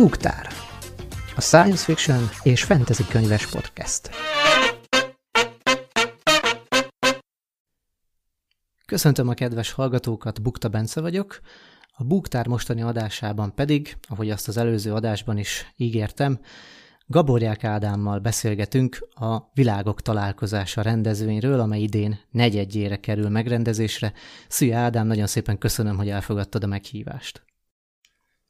Búgtár, a science fiction és fantasy könyves podcast. Köszöntöm a kedves hallgatókat, Bukta Bence vagyok. A Búgtár mostani adásában pedig, ahogy azt az előző adásban is ígértem, Gaborják Ádámmal beszélgetünk a Világok találkozása rendezvényről, amely idén negyedjére kerül megrendezésre. Szia Ádám, nagyon szépen köszönöm, hogy elfogadtad a meghívást.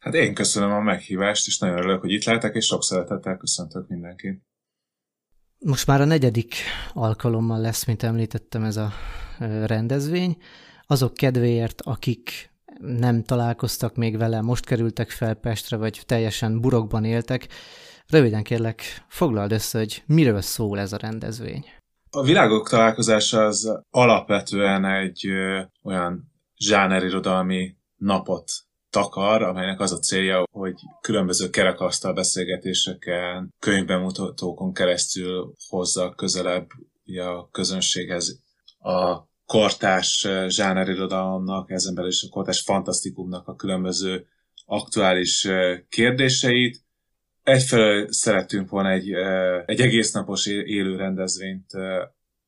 Hát én köszönöm a meghívást, és nagyon örülök, hogy itt lehetek, és sok szeretettel köszöntök mindenkit. Most már a negyedik alkalommal lesz, mint említettem, ez a rendezvény. Azok kedvéért, akik nem találkoztak még vele, most kerültek fel Pestre, vagy teljesen burokban éltek, röviden kérlek, foglald össze, hogy miről szól ez a rendezvény. A világok találkozása az alapvetően egy ö, olyan zsánerirodalmi napot takar, amelynek az a célja, hogy különböző kerekasztal beszélgetéseken, könyvbemutatókon keresztül hozza közelebb a közönséghez a kortás zsánerirodalomnak, ezen belül is a kortás fantasztikumnak a különböző aktuális kérdéseit. Egyfelől szerettünk volna egy, egy egész napos élő rendezvényt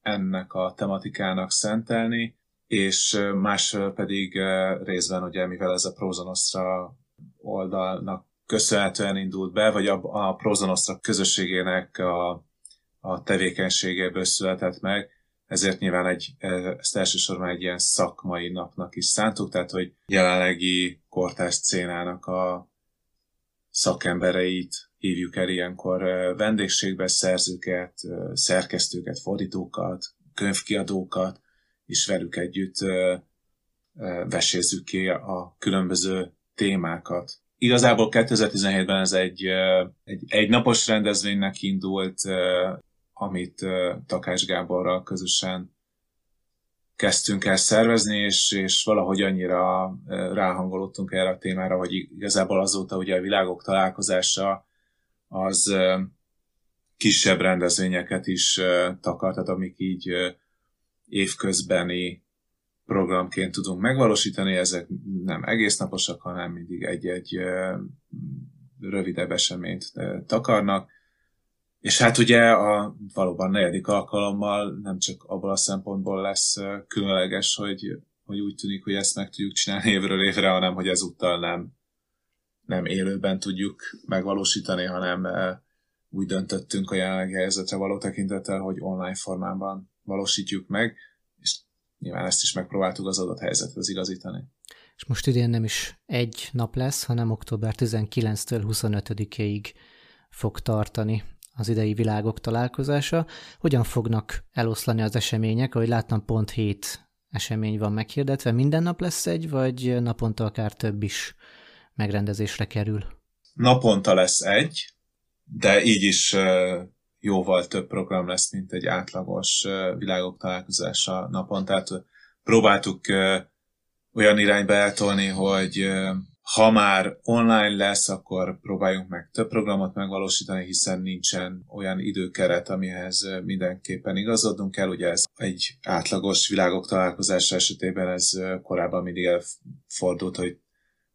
ennek a tematikának szentelni, és más pedig részben ugye, mivel ez a Prozonostra oldalnak köszönhetően indult be, vagy a, a Prozonostra közösségének a, a tevékenységéből született meg, ezért nyilván egy, ezt elsősorban egy ilyen szakmai napnak is szántuk, tehát hogy jelenlegi kortás szcénának a szakembereit hívjuk el ilyenkor vendégségbe, szerzőket, szerkesztőket, fordítókat, könyvkiadókat, és velük együtt vesézzük ki a különböző témákat. Igazából 2017-ben ez egy, egy, egy napos rendezvénynek indult, amit Takás Gáborral közösen kezdtünk el szervezni, és, és valahogy annyira ráhangolódtunk erre a témára, hogy igazából azóta ugye a világok találkozása az kisebb rendezvényeket is takar, tehát amik így évközbeni programként tudunk megvalósítani, ezek nem egész naposak, hanem mindig egy-egy rövidebb eseményt takarnak. És hát ugye a valóban negyedik alkalommal nem csak abból a szempontból lesz különleges, hogy, hogy úgy tűnik, hogy ezt meg tudjuk csinálni évről évre, hanem hogy ezúttal nem, nem élőben tudjuk megvalósítani, hanem úgy döntöttünk a jelenlegi helyzetre való tekintettel, hogy online formában valósítjuk meg, és nyilván ezt is megpróbáltuk az adott helyzethez igazítani. És most idén nem is egy nap lesz, hanem október 19-től 25-ig fog tartani az idei világok találkozása. Hogyan fognak eloszlani az események? Ahogy láttam, pont hét esemény van meghirdetve. Minden nap lesz egy, vagy naponta akár több is megrendezésre kerül? Naponta lesz egy, de így is jóval több program lesz, mint egy átlagos világok találkozása napon. Tehát próbáltuk olyan irányba eltolni, hogy ha már online lesz, akkor próbáljunk meg több programot megvalósítani, hiszen nincsen olyan időkeret, amihez mindenképpen igazodnunk kell. Ugye ez egy átlagos világok találkozása esetében ez korábban mindig elfordult, hogy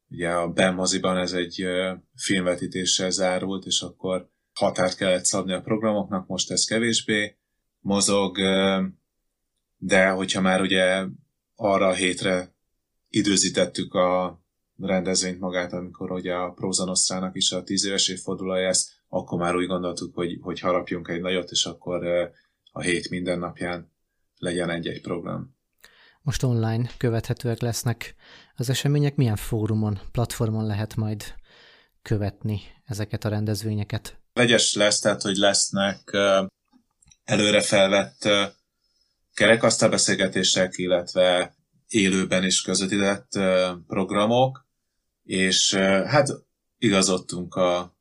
ugye a Ben moziban ez egy filmvetítéssel zárult, és akkor határt kellett szabni a programoknak, most ez kevésbé mozog, de hogyha már ugye arra a hétre időzítettük a rendezvényt magát, amikor ugye a Prózanosztrának is a tíz éves évfordulója lesz, akkor már úgy gondoltuk, hogy, hogy harapjunk egy nagyot, és akkor a hét minden napján legyen egy-egy program. Most online követhetőek lesznek az események. Milyen fórumon, platformon lehet majd követni ezeket a rendezvényeket? Vegyes lesz, tehát hogy lesznek előre felvett kerekasztalbeszélgetések, illetve élőben is közvetített programok, és hát igazodtunk a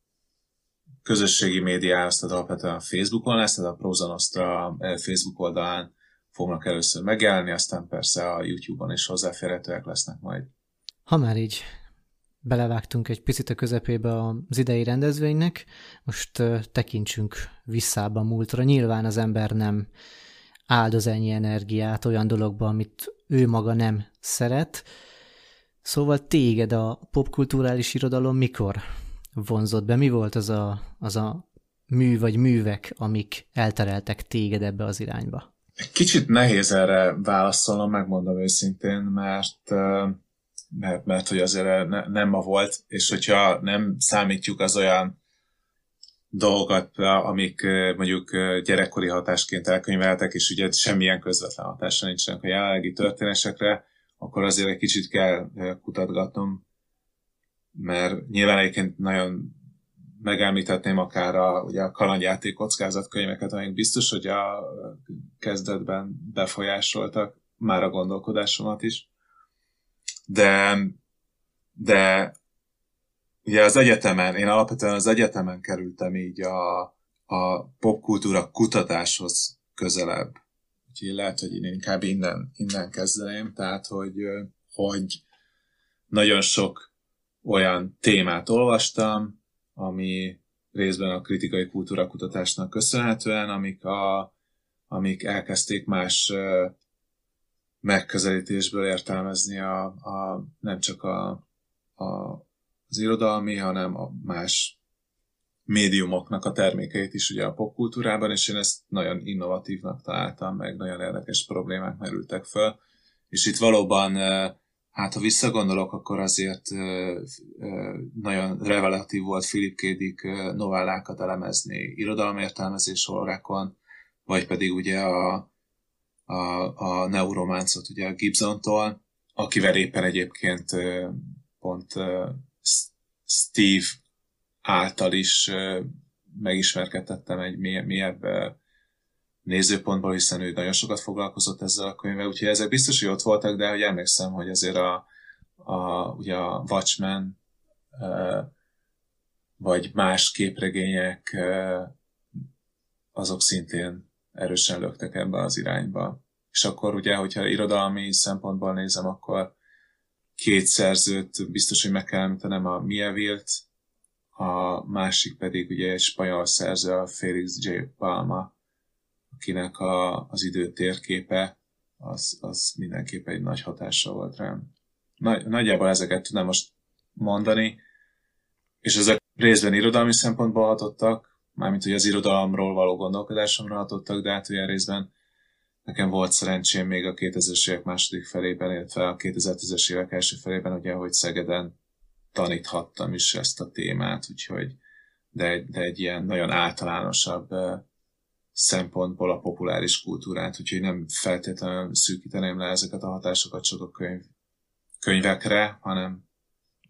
közösségi médiához, tehát alapvetően a Facebookon lesz, tehát a Prozanostra Facebook oldalán fognak először megjelenni, aztán persze a YouTube-on is hozzáférhetőek lesznek majd. Ha már így belevágtunk egy picit a közepébe az idei rendezvénynek, most tekintsünk visszába a múltra. Nyilván az ember nem áldoz ennyi energiát olyan dologba, amit ő maga nem szeret, Szóval téged a popkulturális irodalom mikor vonzott be? Mi volt az a, az a mű vagy művek, amik eltereltek téged ebbe az irányba? Kicsit nehéz erre válaszolnom, megmondom őszintén, mert, mert, mert hogy azért ne, nem ma volt, és hogyha nem számítjuk az olyan dolgokat, amik mondjuk gyerekkori hatásként elkönyveltek, és ugye semmilyen közvetlen hatása nincsenek a jelenlegi történésekre, akkor azért egy kicsit kell kutatgatnom, mert nyilván egyébként nagyon megemlíthetném akár a, ugye a kalandjáték kockázatkönyveket, amik biztos, hogy a kezdetben befolyásoltak már a gondolkodásomat is. De, de ugye az egyetemen, én alapvetően az egyetemen kerültem így a, a popkultúra kutatáshoz közelebb. Úgyhogy lehet, hogy én inkább innen, innen kezdeném, tehát hogy, hogy nagyon sok olyan témát olvastam, ami részben a kritikai kultúra kutatásnak köszönhetően, amik, a, amik elkezdték más megközelítésből értelmezni a, a, nem csak a, a, az irodalmi, hanem a más médiumoknak a termékeit is ugye a popkultúrában, és én ezt nagyon innovatívnak találtam, meg nagyon érdekes problémák merültek föl. És itt valóban, hát ha visszagondolok, akkor azért nagyon revelatív volt Philip K. Dick novellákat elemezni irodalomértelmezés órákon, vagy pedig ugye a, a, a neurománcot ugye a Gibson-tól, akivel éppen egyébként pont Steve által is megismerkedtettem egy mélyebb nézőpontból, hiszen ő nagyon sokat foglalkozott ezzel a könyvvel, úgyhogy ezek biztos, hogy ott voltak, de hogy emlékszem, hogy azért a, a, ugye a Watchmen vagy más képregények azok szintén erősen löktek ebbe az irányba. És akkor ugye, hogyha irodalmi szempontból nézem, akkor két szerzőt biztos, hogy meg kell említenem, a Mievilt, a másik pedig ugye egy spanyol szerző, a Felix J. Palma, akinek a, az idő térképe, az, az mindenképp egy nagy hatása volt rám. Nagy, nagyjából ezeket tudnám most mondani, és ezek részben irodalmi szempontból hatottak, mármint hogy az irodalomról való gondolkodásomra hatottak, de hát olyan részben nekem volt szerencsém még a 2000-es évek második felében, illetve a 2010-es évek első felében, ugye, hogy Szegeden taníthattam is ezt a témát, úgyhogy de, de egy ilyen nagyon általánosabb szempontból a populáris kultúrát, úgyhogy nem feltétlenül szűkíteném le ezeket a hatásokat csak a könyv, könyvekre, hanem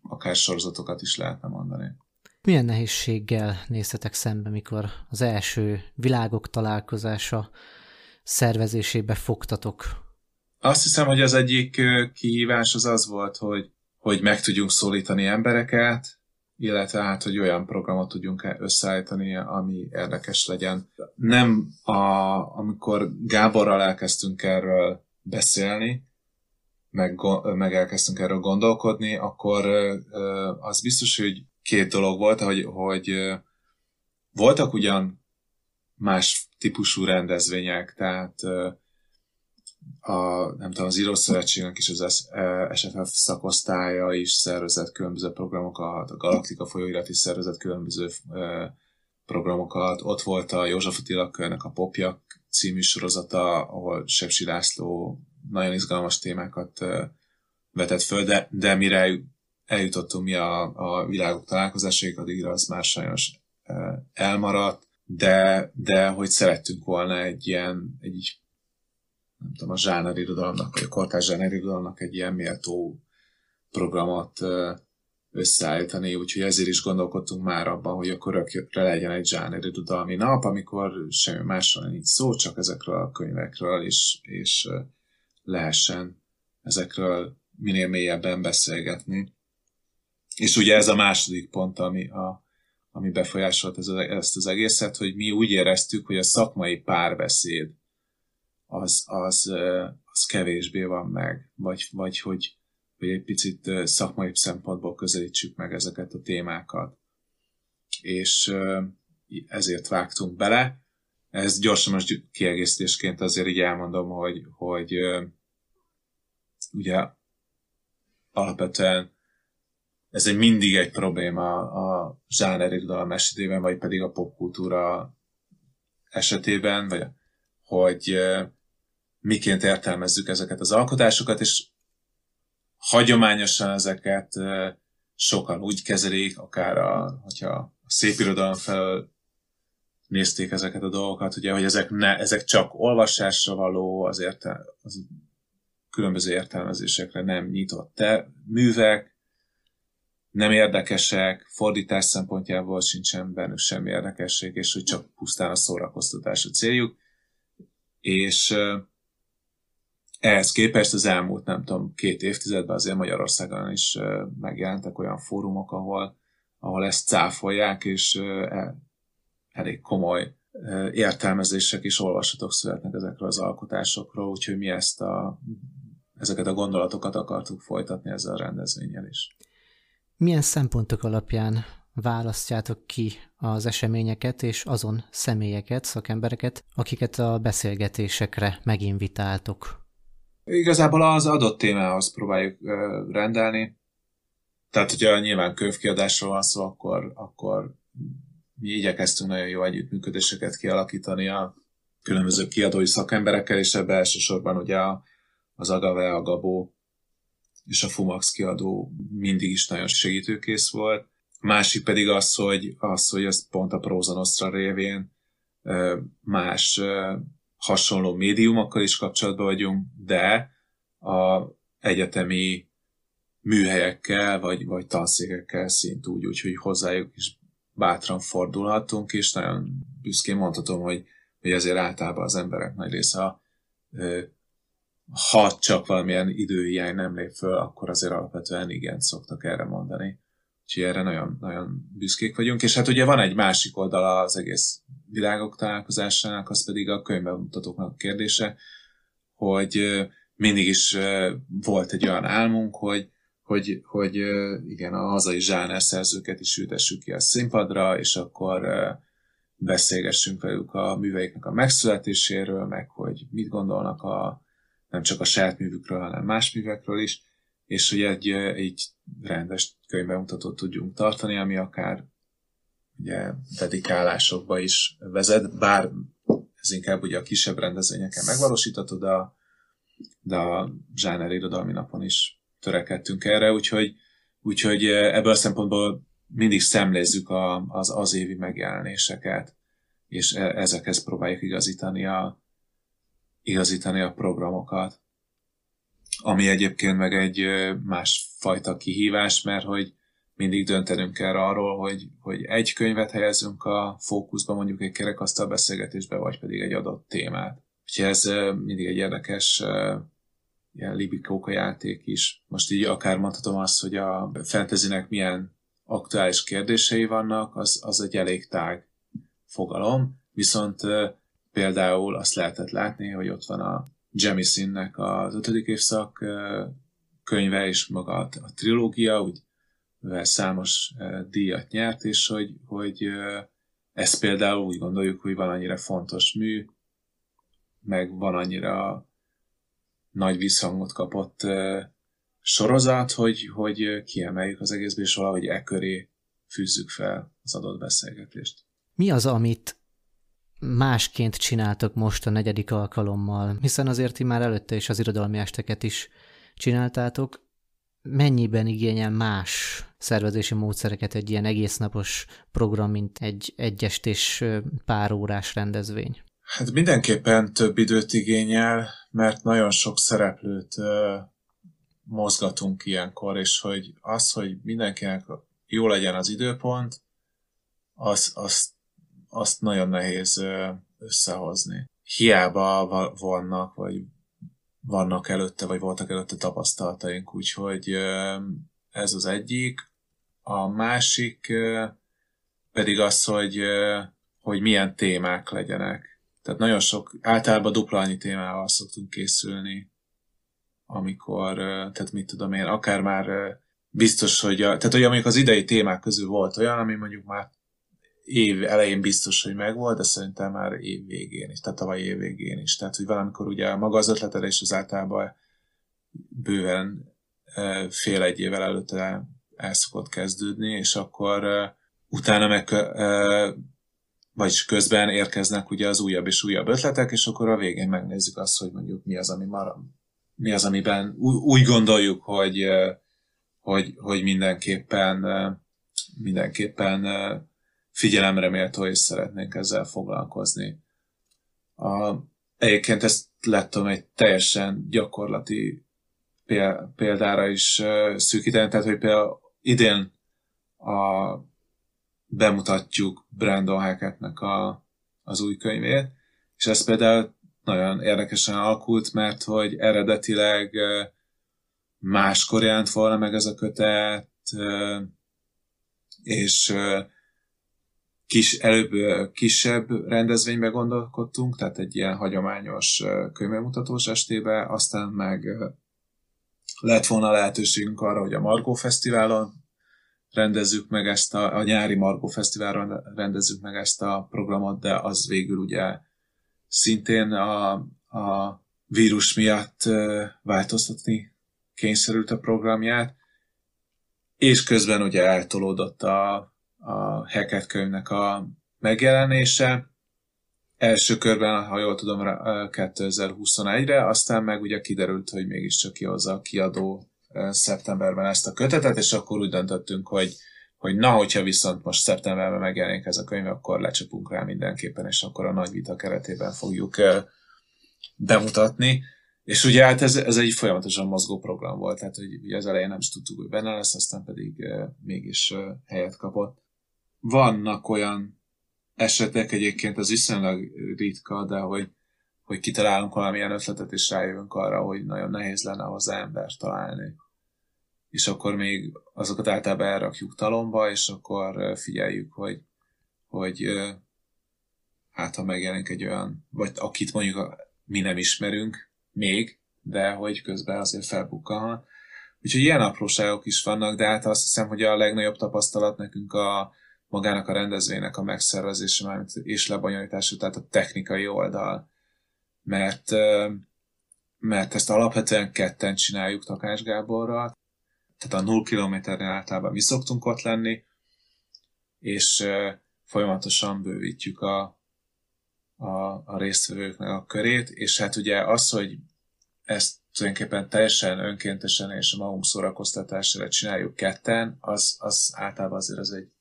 akár sorozatokat is lehetne mondani. Milyen nehézséggel néztetek szembe, mikor az első világok találkozása szervezésébe fogtatok? Azt hiszem, hogy az egyik kihívás az az volt, hogy, hogy meg tudjunk szólítani embereket, illetve hát, hogy olyan programot tudjunk összeállítani, ami érdekes legyen. Nem a, amikor Gáborral elkezdtünk erről beszélni, meg, meg elkezdtünk erről gondolkodni, akkor az biztos, hogy két dolog volt, hogy, hogy voltak ugyan más típusú rendezvények, tehát a, nem tudom, az Írószövetségnek is az SFF szakosztálya is szervezett különböző programokat, a Galaktika folyóirat is szervezett különböző programokat. Ott volt a József Attila a Popja című sorozata, ahol Sepsi László nagyon izgalmas témákat vetett föl, de, de mire eljutottunk mi a, a világok találkozásaik, addigra az már sajnos elmaradt, de, de hogy szerettünk volna egy ilyen, egy nem tudom, a zsáner irodalomnak, vagy a kortárs zsáner irodalomnak egy ilyen méltó programot összeállítani, úgyhogy ezért is gondolkodtunk már abban, hogy akkor örökre legyen egy zsáner irodalmi nap, amikor semmi másról nincs szó, csak ezekről a könyvekről, és, és lehessen ezekről minél mélyebben beszélgetni. És ugye ez a második pont, ami, a, ami befolyásolt ez, ezt az egészet, hogy mi úgy éreztük, hogy a szakmai párbeszéd az, az, az kevésbé van meg, vagy, vagy hogy, hogy egy picit szakmai szempontból közelítsük meg ezeket a témákat. És ezért vágtunk bele. Ez gyorsan most kiegészítésként azért így elmondom, hogy, hogy ugye alapvetően ez egy mindig egy probléma a zsáner irodalom esetében, vagy pedig a popkultúra esetében, vagy hogy miként értelmezzük ezeket az alkotásokat, és hagyományosan ezeket sokan úgy kezelik, akár a, hogyha a szép irodalom felől nézték ezeket a dolgokat, ugye, hogy ezek, ne, ezek csak olvasásra való, az, értel, az különböző értelmezésekre nem nyitott te művek, nem érdekesek, fordítás szempontjából sincsen bennük semmi érdekesség, és hogy csak pusztán a szórakoztatás a céljuk. És ehhez képest az elmúlt, nem tudom, két évtizedben azért Magyarországon is megjelentek olyan fórumok, ahol, ahol ezt cáfolják, és e, elég komoly értelmezések és olvasatok születnek ezekről az alkotásokról, úgyhogy mi ezt a, ezeket a gondolatokat akartuk folytatni ezzel a rendezvényel is. Milyen szempontok alapján választjátok ki az eseményeket és azon személyeket, szakembereket, akiket a beszélgetésekre meginvitáltok? Igazából az adott témához próbáljuk rendelni. Tehát, hogyha nyilván könyvkiadásról van szó, akkor, akkor mi igyekeztünk nagyon jó együttműködéseket kialakítani a különböző kiadói szakemberekkel, és ebbe elsősorban ugye az Agave, a Gabó és a Fumax kiadó mindig is nagyon segítőkész volt. A másik pedig az, hogy, az, hogy ezt pont a Próza Nostra révén más hasonló médiumokkal is kapcsolatban vagyunk, de a egyetemi műhelyekkel, vagy, vagy tanszékekkel szint úgy, úgyhogy hozzájuk is bátran fordulhatunk, és nagyon büszkén mondhatom, hogy, hogy ezért általában az emberek nagy része, ha csak valamilyen időhiány nem lép föl, akkor azért alapvetően igen szoktak erre mondani. Úgyhogy erre nagyon, nagyon büszkék vagyunk. És hát ugye van egy másik oldala az egész világok találkozásának, az pedig a könyvbemutatóknak a kérdése, hogy mindig is volt egy olyan álmunk, hogy, hogy, hogy igen, a hazai zsáner szerzőket is ültessük ki a színpadra, és akkor beszélgessünk velük a műveiknek a megszületéséről, meg hogy mit gondolnak a, nem csak a saját művükről, hanem más művekről is, és hogy egy, egy rendes könyvbemutatót tudjunk tartani, ami akár ugye dedikálásokba is vezet, bár ez inkább ugye a kisebb rendezvényeken megvalósítható, de a, de a zsáner irodalmi napon is törekedtünk erre, úgyhogy, úgyhogy ebből a szempontból mindig szemlézzük a, az az évi megjelenéseket, és e, ezekhez próbáljuk igazítani a, igazítani a programokat. Ami egyébként meg egy másfajta kihívás, mert hogy mindig döntenünk kell arról, hogy, hogy egy könyvet helyezünk a fókuszba, mondjuk egy kerekasztal beszélgetésbe, vagy pedig egy adott témát. Úgyhogy ez mindig egy érdekes ilyen libikóka játék is. Most így akár mondhatom azt, hogy a fantasynek milyen aktuális kérdései vannak, az, az egy elég tág fogalom, viszont például azt lehetett látni, hogy ott van a Jemisinnek az ötödik évszak könyve, és maga a, trilógia, úgy számos díjat nyert, és hogy, hogy ezt például úgy gondoljuk, hogy van annyira fontos mű, meg van annyira nagy visszhangot kapott sorozat, hogy, hogy kiemeljük az egészből, és valahogy e köré fűzzük fel az adott beszélgetést. Mi az, amit másként csináltok most a negyedik alkalommal? Hiszen azért ti már előtte is az irodalmi esteket is csináltátok. Mennyiben igényel más szervezési módszereket egy ilyen egésznapos program, mint egy egyestés pár órás rendezvény? Hát mindenképpen több időt igényel, mert nagyon sok szereplőt uh, mozgatunk ilyenkor, és hogy az, hogy mindenkinek jó legyen az időpont, az, az azt nagyon nehéz összehozni. Hiába vannak, vagy vannak előtte, vagy voltak előtte tapasztalataink, úgyhogy ez az egyik. A másik pedig az, hogy, hogy milyen témák legyenek. Tehát nagyon sok, általában dupla annyi témával szoktunk készülni, amikor, tehát mit tudom én, akár már biztos, hogy, a, tehát hogy amik az idei témák közül volt olyan, ami mondjuk már év elején biztos, hogy megvolt, de szerintem már év végén is, tehát tavaly év végén is. Tehát, hogy valamikor ugye maga az ötletelés az általában bőven fél egy évvel előtte el szokott kezdődni, és akkor utána meg vagyis közben érkeznek ugye az újabb és újabb ötletek, és akkor a végén megnézzük azt, hogy mondjuk mi az, ami marad, mi az, amiben úgy gondoljuk, hogy, hogy, hogy mindenképpen, mindenképpen figyelemre méltó, és szeretnénk ezzel foglalkozni. A, egyébként ezt lettem egy teljesen gyakorlati példára is szűkíteni, tehát hogy például idén a, bemutatjuk Brandon Hackettnek a, az új könyvét, és ez például nagyon érdekesen alakult, mert hogy eredetileg máskor jelent volna meg ez a kötet, és kis, előbb kisebb rendezvénybe gondolkodtunk, tehát egy ilyen hagyományos könyvemutatós estébe, aztán meg lett volna lehetőségünk arra, hogy a Margó Fesztiválon rendezzük meg ezt a, a nyári Margó Fesztiválon rendezzük meg ezt a programot, de az végül ugye szintén a, a vírus miatt változtatni kényszerült a programját, és közben ugye eltolódott a, a Hackett könyvnek a megjelenése, első körben, ha jól tudom, 2021-re, aztán meg ugye kiderült, hogy mégiscsak kihozza a kiadó szeptemberben ezt a kötetet, és akkor úgy döntöttünk, hogy, hogy na, hogyha viszont most szeptemberben megjelenik ez a könyv, akkor lecsapunk rá mindenképpen, és akkor a nagy vita keretében fogjuk bemutatni. És ugye hát ez, ez egy folyamatosan mozgó program volt, tehát hogy ugye az elején nem is tudtuk, hogy benne lesz, aztán pedig mégis helyet kapott. Vannak olyan esetek egyébként, az viszonylag ritka, de hogy, hogy kitalálunk valamilyen ötletet, és rájövünk arra, hogy nagyon nehéz lenne hozzá embert találni. És akkor még azokat általában elrakjuk talomba, és akkor figyeljük, hogy, hogy hát ha megjelenik egy olyan, vagy akit mondjuk mi nem ismerünk még, de hogy közben azért felbukkanhat. Úgyhogy ilyen apróságok is vannak, de hát azt hiszem, hogy a legnagyobb tapasztalat nekünk a, magának a rendezvénynek a megszervezése és lebonyolítása, tehát a technikai oldal. Mert, mert ezt alapvetően ketten csináljuk Takás Gáborral, tehát a 0 kilométernél általában mi szoktunk ott lenni, és folyamatosan bővítjük a, a, a résztvevőknek a körét, és hát ugye az, hogy ezt tulajdonképpen teljesen önkéntesen és a magunk szórakoztatására csináljuk ketten, az, az általában azért az egy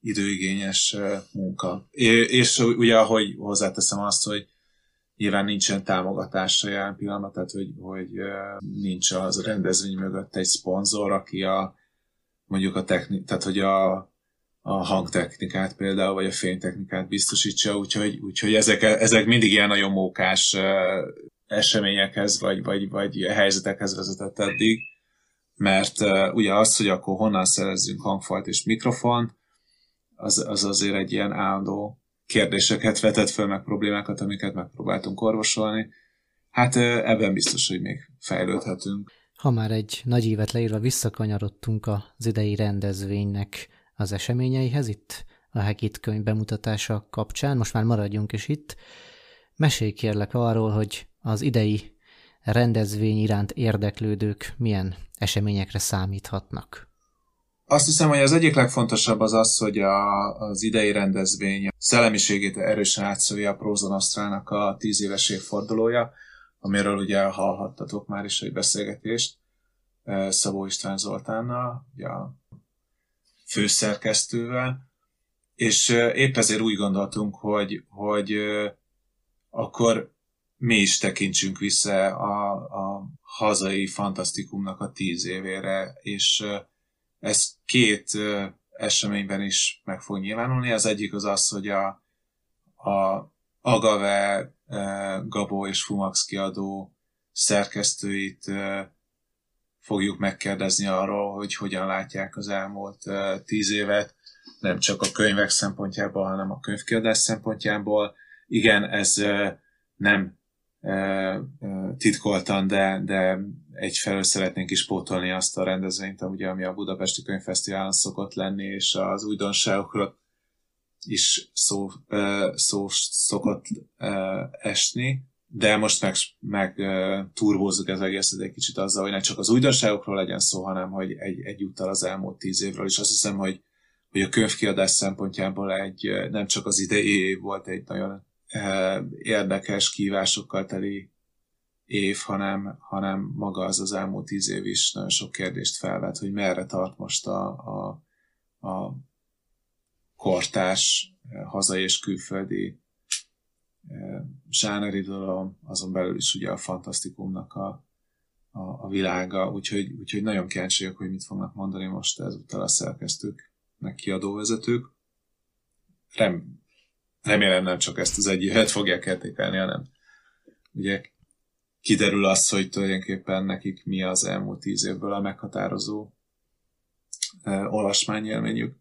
időigényes munka. És ugye, ahogy hozzáteszem azt, hogy nyilván nincsen támogatásra jelen pillanat, tehát hogy, hogy nincs az a rendezvény mögött egy szponzor, aki a mondjuk a technik, tehát hogy a, a hangtechnikát például, vagy a fénytechnikát biztosítsa, úgyhogy, úgyhogy ezek, ezek mindig ilyen nagyon mókás eseményekhez, vagy, vagy, vagy helyzetekhez vezetett eddig, mert ugye az, hogy akkor honnan szerezzünk hangfalt és mikrofont, az, az azért egy ilyen állandó kérdéseket vetett föl, meg problémákat, amiket megpróbáltunk orvosolni. Hát ebben biztos, hogy még fejlődhetünk. Ha már egy nagy évet leírva visszakanyarodtunk az idei rendezvénynek az eseményeihez itt, a Hekit könyv bemutatása kapcsán, most már maradjunk is itt. Mesélj kérlek arról, hogy az idei rendezvény iránt érdeklődők milyen eseményekre számíthatnak. Azt hiszem, hogy az egyik legfontosabb az az, hogy a, az idei rendezvény szellemiségét erősen átszolja a Prózon Asztrának a tíz éves évfordulója, amiről ugye hallhattatok már is egy beszélgetést Szabó István Zoltánnal, ugye a főszerkesztővel, és épp ezért úgy gondoltunk, hogy, hogy akkor mi is tekintsünk vissza a, a hazai fantasztikumnak a tíz évére, és ez két eseményben is meg fog nyilvánulni. Az egyik az az, hogy a, a Agave, Gabó és Fumax kiadó szerkesztőit fogjuk megkérdezni arról, hogy hogyan látják az elmúlt tíz évet, nem csak a könyvek szempontjából, hanem a könyvkiadás szempontjából. Igen, ez nem titkoltan, de, de egyfelől szeretnénk is pótolni azt a rendezvényt, ugye, ami a Budapesti Könyvfesztiválon szokott lenni, és az újdonságokra is szó, szó szokott esni, de most meg, meg turbózzuk ez egészet egy kicsit azzal, hogy ne csak az újdonságokról legyen szó, hanem hogy egy, egyúttal az elmúlt tíz évről, és azt hiszem, hogy, hogy a könyvkiadás szempontjából egy, nem csak az idei év volt egy nagyon érdekes kívásokkal teli év, hanem, hanem maga az az elmúlt tíz év is nagyon sok kérdést felvet, hogy merre tart most a, a, a kortárs, hazai és külföldi zsáneridalom, azon belül is ugye a fantasztikumnak a, a, a világa, úgyhogy, úgyhogy nagyon kíváncsi hogy mit fognak mondani most ezúttal a szerkesztők, meg kiadóvezetők. Rem, remélem nem csak ezt az egy évet fogják értékelni, hanem ugye kiderül az, hogy tulajdonképpen nekik mi az elmúlt tíz évből a meghatározó e, olvasmányélményük.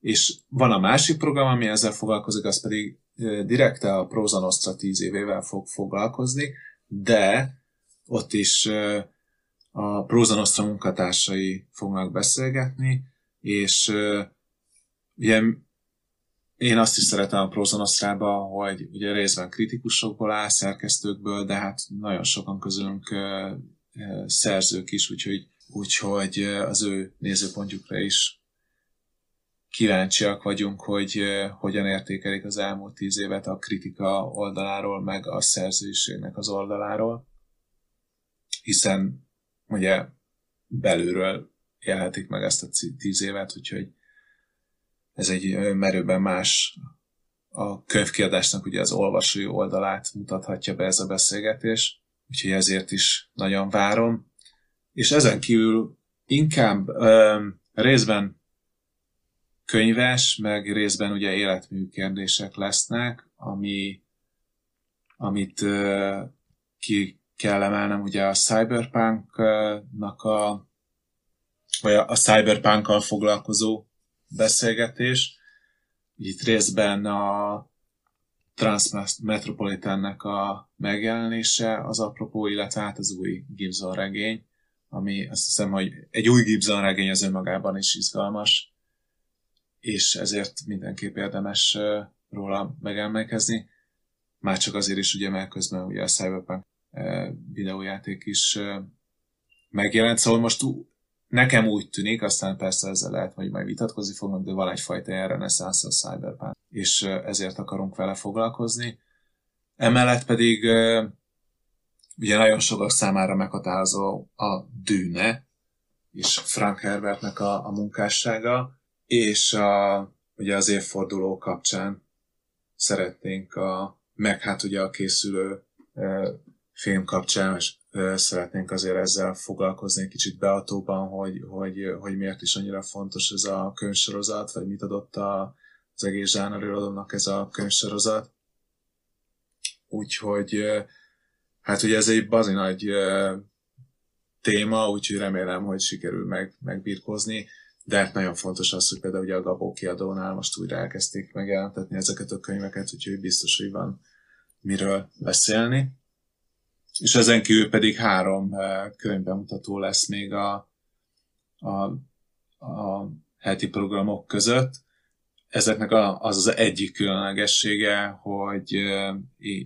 És van a másik program, ami ezzel foglalkozik, az pedig direkte a Proza Nostra tíz évével fog foglalkozni, de ott is a Proza Nostra munkatársai fognak beszélgetni, és ugye én azt is szeretem a Proza Nostrába, hogy ugye részben kritikusokból áll, szerkesztőkből, de hát nagyon sokan közülünk szerzők is, úgyhogy, úgyhogy az ő nézőpontjukra is kíváncsiak vagyunk, hogy hogyan értékelik az elmúlt tíz évet a kritika oldaláról, meg a szerzőiségnek az oldaláról, hiszen ugye belülről élhetik meg ezt a tíz évet, úgyhogy ez egy merőben más a könyvkiadásnak ugye az olvasói oldalát mutathatja be ez a beszélgetés, úgyhogy ezért is nagyon várom. És ezen kívül inkább ö, részben könyves, meg részben ugye életmű kérdések lesznek, ami, amit uh, ki kell emelnem, ugye a cyberpunk-nak a, vagy a, a cyberpunk foglalkozó beszélgetés. Itt részben a Transmetropolitannek a megjelenése az apropó, illetve hát az új Gibson regény, ami azt hiszem, hogy egy új Gibson regény az önmagában is izgalmas, és ezért mindenképp érdemes róla megemlékezni. Már csak azért is, ugye, mert közben ugye a Cyberpunk videójáték is megjelent, szóval most nekem úgy tűnik, aztán persze ezzel lehet, hogy majd vitatkozni fognak, de van egyfajta ilyen reneszánsz a Cyberpunk, és ezért akarunk vele foglalkozni. Emellett pedig ugye nagyon sokak számára meghatározó a dűne, és Frank Herbertnek a, a munkássága, és a, ugye az évforduló kapcsán szeretnénk a, meg hát ugye a készülő e, film kapcsán, és szeretnénk azért ezzel foglalkozni kicsit beatóban, hogy, hogy, hogy miért is annyira fontos ez a könyvsorozat, vagy mit adott a, az egész zsánerőadónak ez a könyvsorozat. Úgyhogy hát ugye ez egy bazi nagy téma, úgyhogy remélem, hogy sikerül meg, megbirkózni de hát nagyon fontos az, hogy például ugye a Gabó kiadónál most újra elkezdték megjelentetni ezeket a könyveket, úgyhogy biztos, hogy van miről beszélni. És ezen kívül pedig három eh, könyvbemutató lesz még a, a, a heti programok között. Ezeknek az az egyik különlegessége, hogy eh,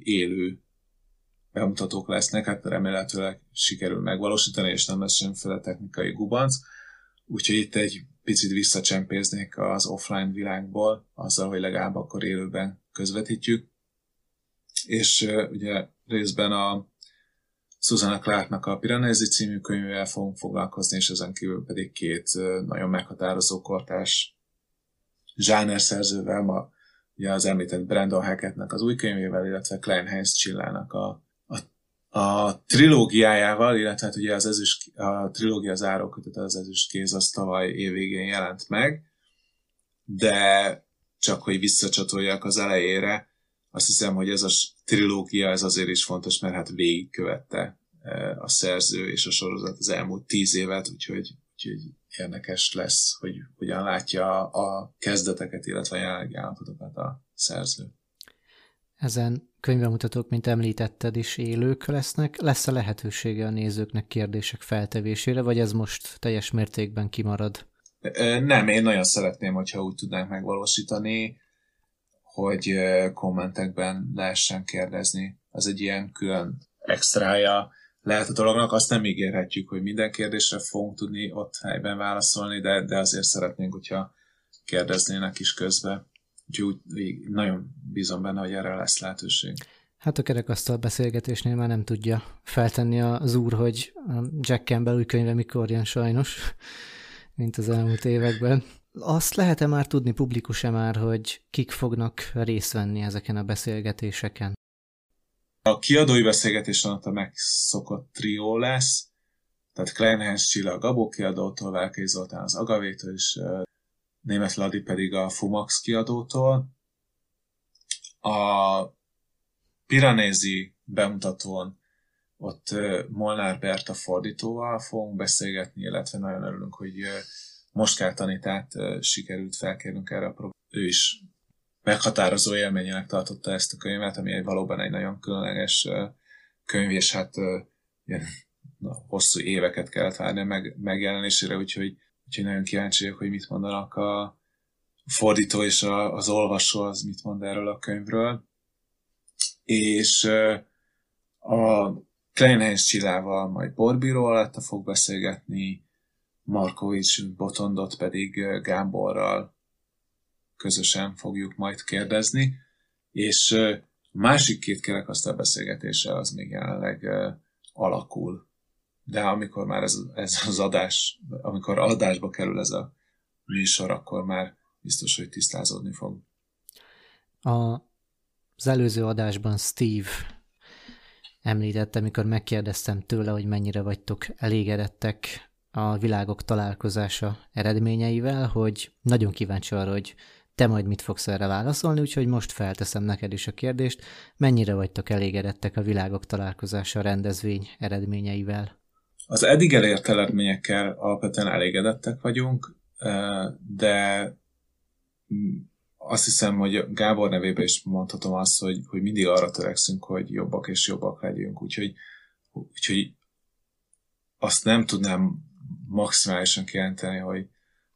élő bemutatók lesznek, hát remélhetőleg sikerül megvalósítani, és nem lesz semmiféle technikai gubanc Úgyhogy itt egy picit visszacsempéznék az offline világból, azzal, hogy legalább akkor élőben közvetítjük. És uh, ugye részben a Susanna Clarknak a Piranesi című könyvével fogunk foglalkozni, és ezen kívül pedig két nagyon meghatározó kortás zsánerszerzővel, ma ugye az említett Brandon Hackettnek az új könyvével, illetve Klein Heinz Csillának a a trilógiájával, illetve hát ugye az ezüst, a trilógia zárókötete az ezüst kéz az tavaly évvégén jelent meg, de csak hogy visszacsatoljak az elejére, azt hiszem, hogy ez a trilógia ez azért is fontos, mert hát végigkövette e, a szerző és a sorozat az elmúlt tíz évet, úgyhogy, úgyhogy érdekes lesz, hogy hogyan látja a kezdeteket, illetve a jelenlegi állapotokat a szerző. Ezen könyvemutatók, mint említetted is, élők lesznek. Lesz-e lehetősége a nézőknek kérdések feltevésére, vagy ez most teljes mértékben kimarad? Nem, én nagyon szeretném, hogyha úgy tudnánk megvalósítani, hogy kommentekben lehessen kérdezni az egy ilyen külön extrája lehet a dolognak. Azt nem ígérhetjük, hogy minden kérdésre fogunk tudni ott helyben válaszolni, de, de azért szeretnénk, hogyha kérdeznének is közbe. Úgyhogy nagyon bízom benne, hogy erre lesz lehetőség. Hát a kerekasztal beszélgetésnél már nem tudja feltenni az úr, hogy a Jack Campbell új könyve mikor jön sajnos, mint az elmúlt években. Azt lehet-e már tudni, publikus-e már, hogy kik fognak részt venni ezeken a beszélgetéseken? A kiadói beszélgetésen ott a megszokott trió lesz, tehát Kleinhens Csilla a Gabó kiadótól, Velkei Zoltán az Agavétől, és Német Ladi pedig a Fumax kiadótól. A Piranézi bemutatón ott Molnár Berta fordítóval fogunk beszélgetni, illetve nagyon örülünk, hogy Moskár tanítát sikerült felkérnünk erre a programra. Ő is meghatározó élményének tartotta ezt a könyvet, ami egy valóban egy nagyon különleges könyv, és hát ilyen, na, hosszú éveket kellett várni meg, megjelenésére, úgyhogy, úgyhogy nagyon kíváncsi vagyok, hogy mit mondanak a fordító és a, az olvasó, az mit mond erről a könyvről. És a Kleinhens Csillával majd Borbíró alatt fog beszélgetni, Markovics Botondot pedig Gáborral közösen fogjuk majd kérdezni, és a másik két kerekasztal beszélgetése az még jelenleg alakul. De amikor már ez, ez az adás, amikor adásba kerül ez a műsor, akkor már biztos, hogy tisztázódni fog. A, az előző adásban Steve említette, amikor megkérdeztem tőle, hogy mennyire vagytok elégedettek a világok találkozása eredményeivel, hogy nagyon kíváncsi arra, hogy te majd mit fogsz erre válaszolni, úgyhogy most felteszem neked is a kérdést, mennyire vagytok elégedettek a világok találkozása rendezvény eredményeivel? Az eddig elért eredményekkel alapvetően elégedettek vagyunk, de azt hiszem, hogy Gábor nevében is mondhatom azt, hogy, hogy mindig arra törekszünk, hogy jobbak és jobbak legyünk, úgyhogy, úgyhogy azt nem tudnám maximálisan kijelenteni, hogy,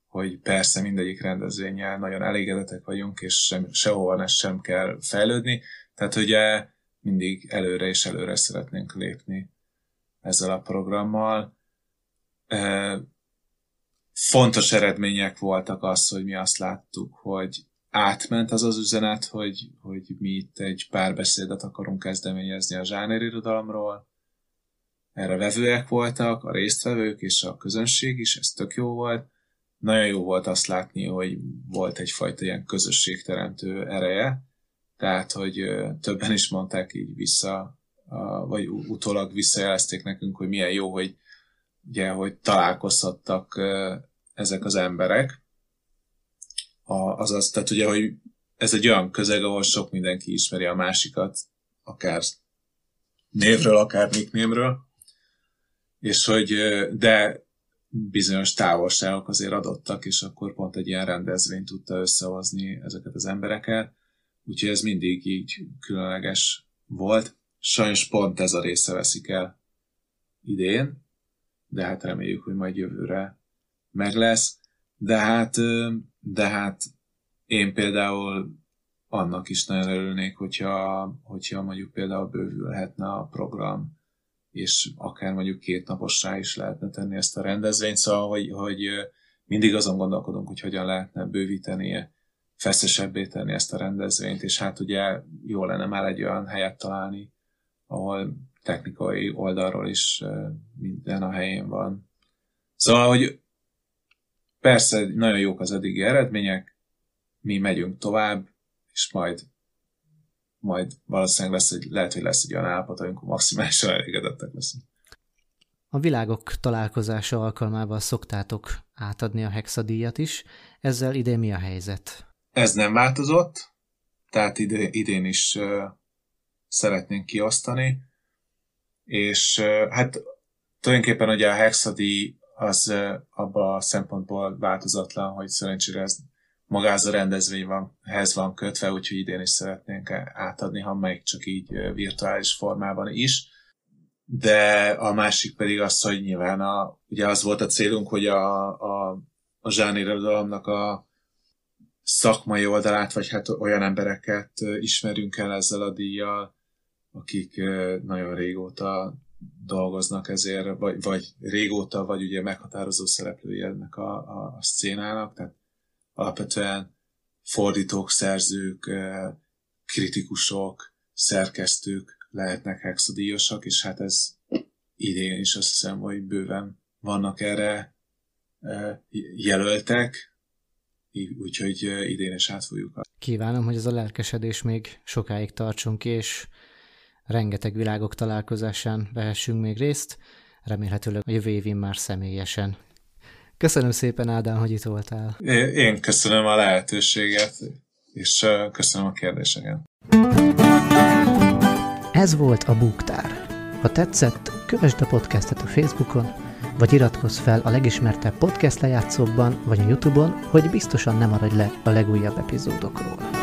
hogy persze mindegyik rendezvényel nagyon elégedettek vagyunk, és sem, sehova sem kell fejlődni, tehát ugye mindig előre és előre szeretnénk lépni ezzel a programmal. Fontos eredmények voltak az, hogy mi azt láttuk, hogy átment az az üzenet, hogy, hogy mi itt egy párbeszédet akarunk kezdeményezni a zsánerirodalomról. Erre vevőek voltak, a résztvevők és a közönség is, ez tök jó volt. Nagyon jó volt azt látni, hogy volt egyfajta ilyen közösségteremtő ereje, tehát, hogy többen is mondták így vissza, vagy utólag visszajelezték nekünk, hogy milyen jó, hogy ugye, hogy találkozhattak ezek az emberek. Azaz, tehát ugye, hogy ez egy olyan közeg, ahol sok mindenki ismeri a másikat, akár névről, akár nicknémről, és hogy, de bizonyos távolságok azért adottak, és akkor pont egy ilyen rendezvény tudta összehozni ezeket az embereket. Úgyhogy ez mindig így különleges volt. Sajnos pont ez a része veszik el idén, de hát reméljük, hogy majd jövőre meg lesz. De hát, de hát én például annak is nagyon örülnék, hogyha, hogyha mondjuk például bővülhetne a program és akár mondjuk két napossá is lehetne tenni ezt a rendezvényt, szóval, hogy, hogy mindig azon gondolkodunk, hogy hogyan lehetne bővíteni, feszesebbé tenni ezt a rendezvényt, és hát ugye jó lenne már egy olyan helyet találni, ahol technikai oldalról is minden a helyén van. Szóval, hogy persze nagyon jók az eddigi eredmények, mi megyünk tovább, és majd majd valószínűleg lesz egy, lehet, hogy lesz egy olyan állapot, amikor maximálisan elégedettek leszünk. A világok találkozása alkalmával szoktátok átadni a hexadíjat is. Ezzel idén mi a helyzet? Ez nem változott, tehát ide, idén is uh, szeretnénk kiosztani, és uh, hát tulajdonképpen ugye a hexadíj az uh, abban a szempontból változatlan, hogy szerencsére ez magához a rendezvény van, ehhez van kötve, úgyhogy idén is szeretnénk átadni, ha meg csak így virtuális formában is. De a másik pedig az, hogy nyilván a, ugye az volt a célunk, hogy a, a, a zsánirodalomnak a szakmai oldalát, vagy hát olyan embereket ismerünk el ezzel a díjjal, akik nagyon régóta dolgoznak ezért, vagy, vagy régóta, vagy ugye meghatározó szereplői ennek a, a, a szcénának, tehát alapvetően fordítók, szerzők, kritikusok, szerkesztők lehetnek hexadíjasak, és hát ez idén is azt hiszem, hogy bőven vannak erre jelöltek, úgyhogy idén is át fogjuk. Kívánom, hogy ez a lelkesedés még sokáig tartson ki, és rengeteg világok találkozásán vehessünk még részt, remélhetőleg a jövő évén már személyesen. Köszönöm szépen, Ádám, hogy itt voltál. Én köszönöm a lehetőséget, és köszönöm a kérdéseket. Ez volt a Búktár. Ha tetszett, kövesd a podcastet a Facebookon, vagy iratkozz fel a legismertebb podcast lejátszókban, vagy a Youtube-on, hogy biztosan nem maradj le a legújabb epizódokról.